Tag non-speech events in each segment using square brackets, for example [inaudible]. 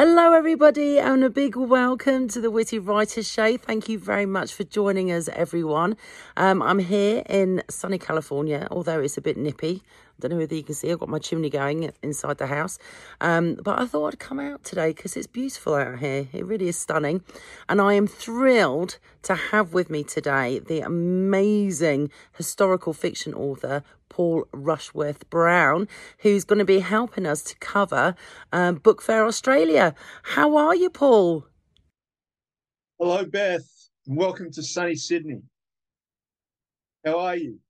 Hello, everybody, and a big welcome to the Witty Writers Show. Thank you very much for joining us, everyone. Um, I'm here in sunny California, although it's a bit nippy. Don't know whether you can see, I've got my chimney going inside the house. Um, but I thought I'd come out today because it's beautiful out here. It really is stunning. And I am thrilled to have with me today the amazing historical fiction author, Paul Rushworth Brown, who's going to be helping us to cover um, Book Fair Australia. How are you, Paul? Hello, Beth. Welcome to sunny Sydney. How are you?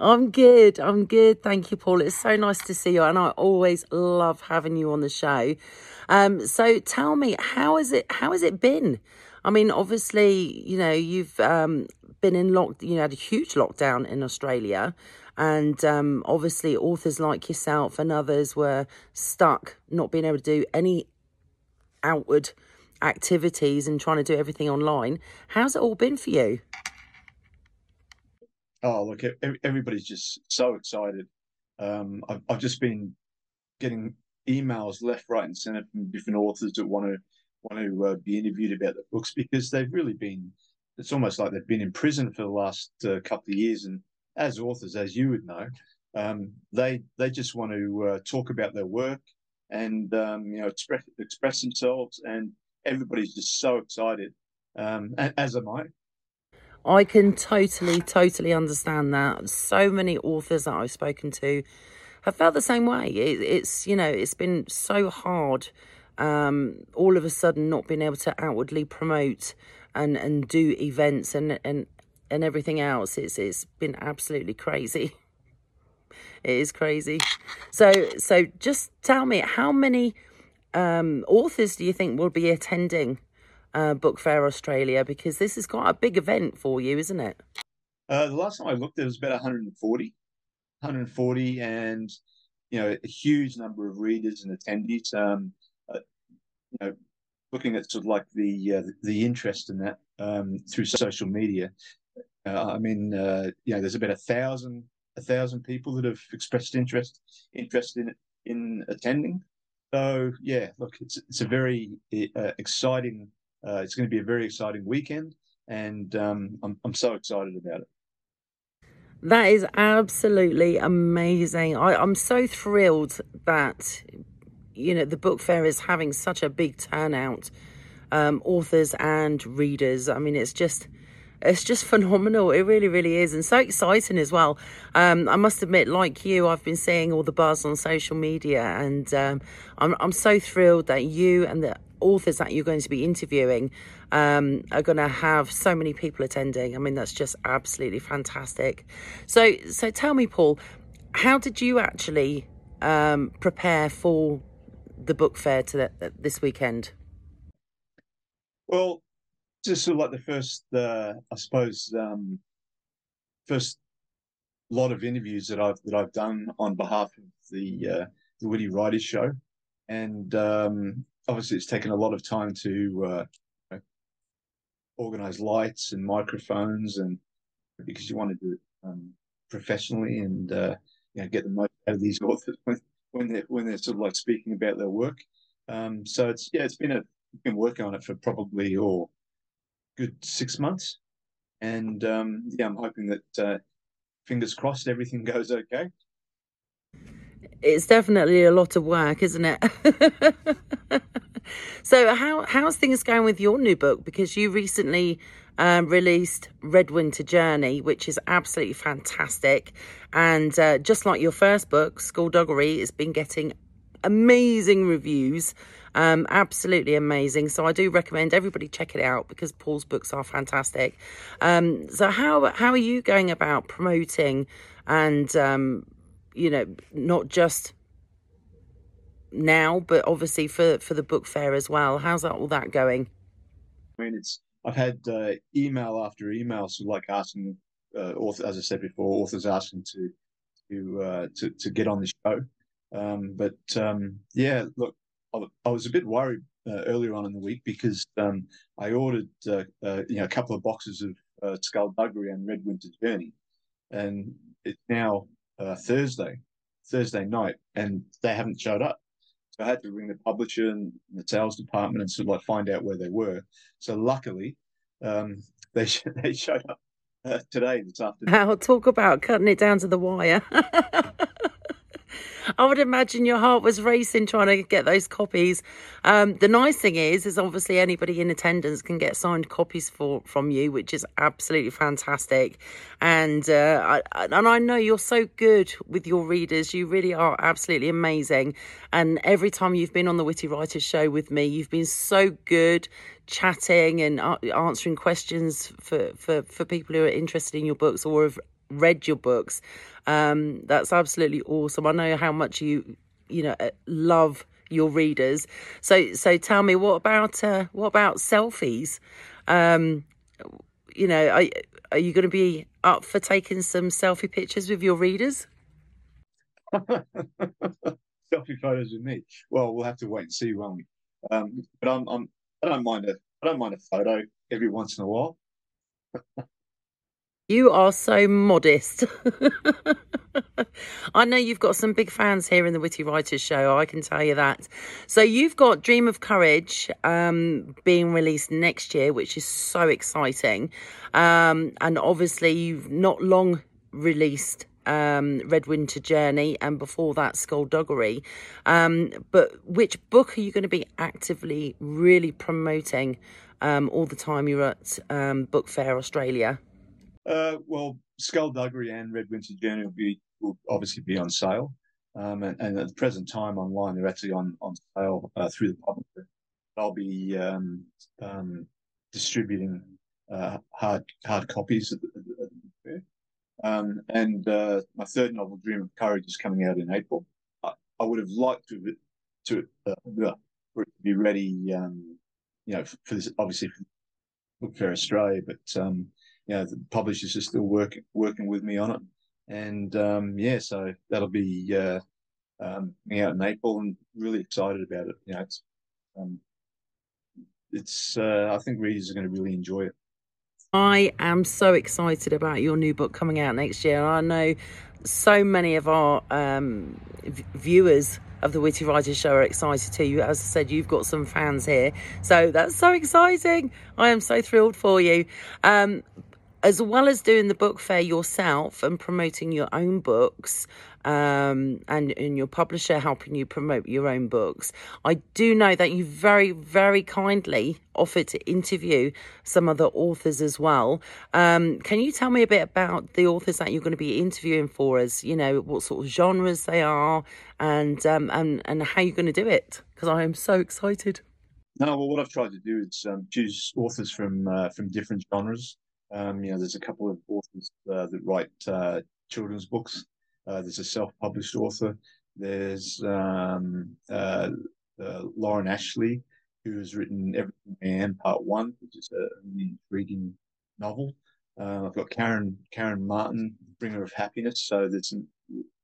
I'm good. I'm good. Thank you, Paul. It's so nice to see you, and I always love having you on the show. Um, so tell me, how is it? How has it been? I mean, obviously, you know, you've um, been in lock, you know, had a huge lockdown in Australia, and um, obviously, authors like yourself and others were stuck, not being able to do any outward activities and trying to do everything online. How's it all been for you? Oh, look, everybody's just so excited. Um, I've, I've just been getting emails left, right, and centre from different authors that want to want to uh, be interviewed about the books because they've really been. It's almost like they've been in prison for the last uh, couple of years, and as authors, as you would know, um, they they just want to uh, talk about their work and um, you know express express themselves, and everybody's just so excited, um, as am I. I can totally, totally understand that. So many authors that I've spoken to have felt the same way. It, it's, you know, it's been so hard um, all of a sudden not being able to outwardly promote and, and do events and, and, and everything else. It's, it's been absolutely crazy. [laughs] It is crazy. So, so just tell me, how many um, authors do you think will be attending uh, Book Fair Australia? Because this is quite a big event for you, isn't it? Uh, the last time I looked, there was about 140, 140, and you know a huge number of readers and attendees. Um, uh, you know, looking at sort of like the uh, the interest in that um, through social media. Uh, I mean, uh, you know, there's about a thousand a thousand people that have expressed interest interest in in attending. So yeah, look, it's it's a very uh, exciting uh, it's going to be a very exciting weekend, and um, I'm I'm so excited about it. That is absolutely amazing. I, I'm so thrilled that you know the book fair is having such a big turnout, um, authors and readers. I mean, it's just it's just [laughs] phenomenal. It really, really is, and so exciting as well. Um, I must admit, like you, I've been seeing all the buzz on social media, and um, I'm I'm so thrilled that you and the authors that you're going to be interviewing um, are going to have so many people attending. I mean, that's just absolutely fantastic. So, so tell me, Paul, how did you actually um, prepare for the book fair to the, this weekend? Well, just sort of like the first, uh, I suppose, um, first lot of interviews that I've that I've done on behalf of the uh, the Witty Writers Show, and um, obviously it's taken a lot of time to uh, organize lights and microphones, and because you want to do it um, professionally and uh, you know get the most out of these authors when, when they're when they're sort of like speaking about their work. Um, so it's yeah, it's been a been working on it for probably or oh, good six months, and um, yeah, I'm hoping that uh, fingers crossed everything goes okay. It's definitely a lot of work, isn't it? [laughs] so, how how's things going with your new book? Because you recently um, released Red Winter Journey, which is absolutely fantastic, and uh, just like your first book, Skullduggery, has been getting amazing reviews. Um, absolutely amazing. So I do recommend everybody check it out because Paul's books are fantastic. Um, so how how are you going about promoting and um, you know not just now, but obviously for for the book fair as well? How's that all that going? I mean, it's I've had uh, email after email, so like asking uh, authors, as I said before, authors asking to to uh, to to get on the show. Um, but um, yeah, look, I, I, was a bit worried uh, earlier on in the week because um, I ordered uh, uh, you know a couple of boxes of uh, Skullduggery and Red Winter Journey, and it's now uh, Thursday, Thursday night, and they haven't showed up. So I had to ring the publisher and the sales department and sort of like find out where they were. So luckily, um, [laughs] they they showed up uh, today this afternoon. I'll talk about cutting it down to the wire. [laughs] I would imagine your heart was racing trying to get those copies. Um, the nice thing is, is obviously anybody in attendance can get signed copies for from you, which is absolutely fantastic. And uh, I, and I know you're so good with your readers. You really are absolutely amazing. And every time you've been on the Witty Writers Show with me, you've been so good chatting and answering questions for, for, for people who are interested in your books or have read your books. Um, that's absolutely awesome. I know how much you, you know, love your readers. So, so tell me, what about uh, what about selfies? Um, you know, are, are you going to be up for taking some selfie pictures with your readers? [laughs] selfie photos with me. Well, we'll have to wait and see, won't we? Um, but I'm, I'm, I don't mind a, I don't mind a photo every once in a while. [laughs] You are so modest. [laughs] I know you've got some big fans here in the Witty Writers Show, I can tell you that. So you've got Dream of Courage um, being released next year, which is so exciting. Um, and obviously, you've not long released um, Red Winter Journey, and before that, Skullduggery. Um, but which book are you going to be actively really promoting um, all the time you're at um, Book Fair Australia? Uh, well, Skullduggery and Red Winter Journey will be will obviously be on sale, um, and, and, at the present time online they're actually on on sale uh, through the publisher. I'll be um, um, distributing uh, hard hard copies the, the. Um, and uh, my third novel, Dream of Courage, is coming out in April. I, I would have liked to to uh, for it to be ready, um, you know, for, this obviously for Book Fair Australia, but um, you know, the publishers are still working working with me on it, and um, yeah, so that'll be uh, um, out in April, and really excited about it. You know, it's um, it's uh, I think readers are going to really enjoy it. I am so excited about your new book coming out next year. I know so many of our um, viewers of the Witty Writers Show are excited too. As I said, you've got some fans here, so that's so exciting. I am so thrilled for you. Um, as well as doing the book fair yourself and promoting your own books um, and, and your publisher helping you promote your own books, I do know that you very, very kindly offered to interview some other authors as well. Um, can you tell me a bit about the authors that you're going to be interviewing for us? You know, what sort of genres they are and, um, and, and how you're going to do it? Because I am so excited. No, well, what I've tried to do is um, choose authors from uh, from different genres. Um, you know, there's a couple of authors uh, that write uh, children's books. Uh, there's a self-published author. There's um, uh, uh, Lauren Ashley, who has written Everything I Am Part One, which is a really intriguing novel. Uh, I've got Karen Karen Martin, Bringer of Happiness. So there's some,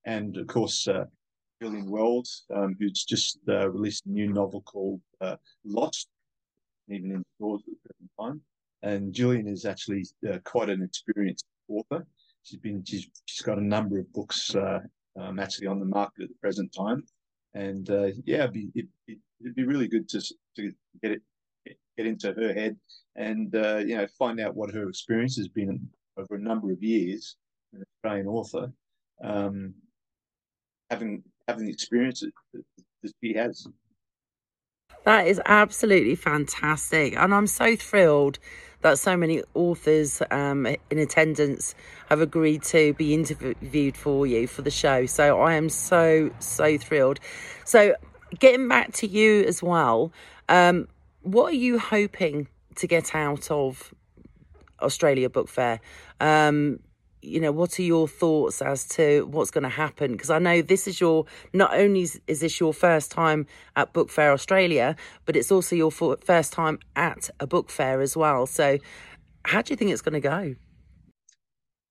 and of course Gillian Wells, um, who's just released a new novel called Lost, even in stores at the present time. And Julian is actually uh, quite an experienced author. She's been she's she's got a number of books uh, um, actually on the market at the present time, and uh, yeah, it'd be it, would it, be really good to to get it get into her head and uh, you know find out what her experience has been over a number of years, an Australian author, um, having having the experience that, that she has. That is absolutely fantastic. And I'm so thrilled that so many authors um, in attendance have agreed to be interviewed for you for the show. So I am so, so thrilled. So, getting back to you as well, um, what are you hoping to get out of Australia Book Fair? Um, you know, what are your thoughts as to what's going to happen? Because I know this is your, not only is, is, this your first time at Book Fair Australia, but it's also your first time at a book fair as well. So, how do you think it's going to go?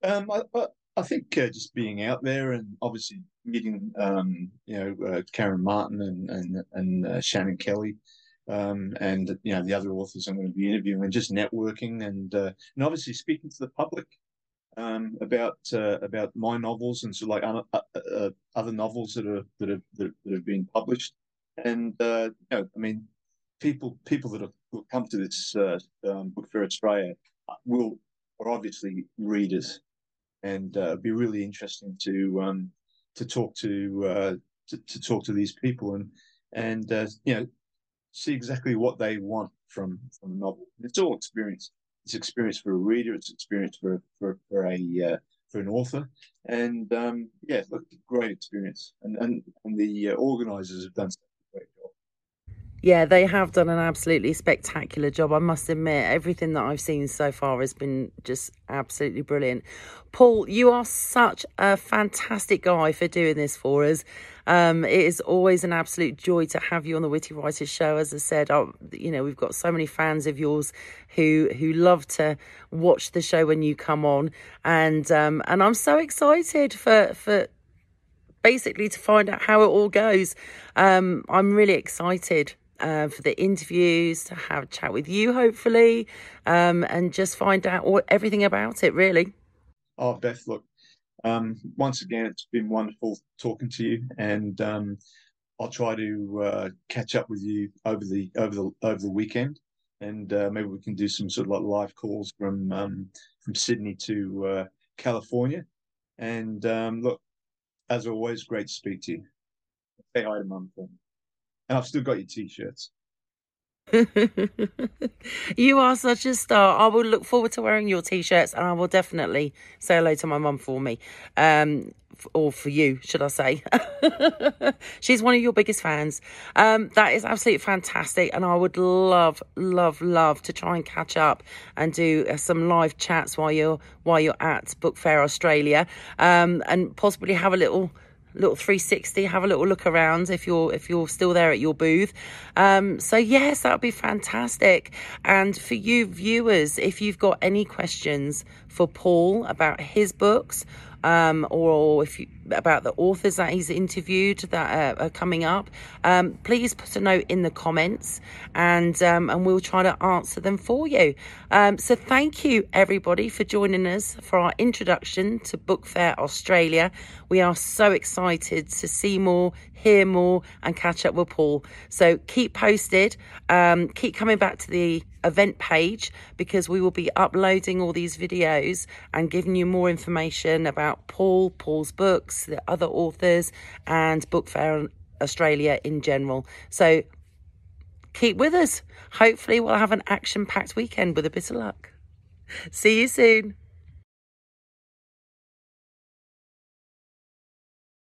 Um, I, I think uh, just being out there and obviously meeting, um, you know, uh, Karen Martin and and, and uh, Shannon Kelly, um, and you know the other authors I'm going to be interviewing, and just networking and uh, and obviously speaking to the public um, about uh, about my novels and so like uh, uh, uh, other novels that are that have that, have been published. And uh, you know, I mean, people people that have come to this um, book fair Australia will are obviously readers, and it'd be really interesting to um, to talk to, to, to talk to these people and and you know see exactly what they want from from a novel. It's all experience. It's experience for a reader. It's experience for for for a uh, for an author, and um, yeah, look, great experience. And and and the uh, organisers have done. Yeah, they have done an absolutely spectacular job. I must admit, everything that I've seen so far has been just absolutely brilliant. Paul, you are such a fantastic guy for doing this for us. Um, it is always an absolute joy to have you on the Witty Writers Show. As I said, I, you know we've got so many fans of yours who who love to watch the show when you come on, and um, and I'm so excited for for basically to find out how it all goes. Um, I'm really excited uh, for the interviews, to have a chat with you, hopefully, um, and just find out all, everything about it, really. Oh, Beth, look, um, once again, it's been wonderful talking to you, and um, I'll try to uh, catch up with you over the over the over the weekend, and uh, maybe we can do some sort of like live calls from um, from Sydney to uh, California. And um, look, as always, great to speak to you. Say hi to mum for me. And I've still got your t-shirts. [laughs] you are such a star. I will look forward to wearing your t-shirts, and I will definitely say hello to my mum for me, um, or for you, should I say? [laughs] She's one of your biggest fans. Um, that is absolutely fantastic, and I would love, love, love to try and catch up and do uh, some live chats while you're while you're at Book Fair Australia, um, and possibly have a little little 360 have a little look around if you're if you're still there at your booth. Um, so yes that would be fantastic. And for you viewers if you've got any questions for paul about his books um, or if you, about the authors that he's interviewed that are, are coming up, um, please put a note in the comments and um, and we'll try to answer them for you. Um, so thank you everybody for joining us for our introduction to Book Fair Australia. We are so excited to see more, hear more, and catch up with Paul. So keep posted, um, keep coming back to the event page because we will be uploading all these videos and giving you more information about Paul, Paul's books, the other authors, and Book Fair Australia in general. So keep with us. Hopefully, we'll have an action packed weekend with a bit of luck. See you soon.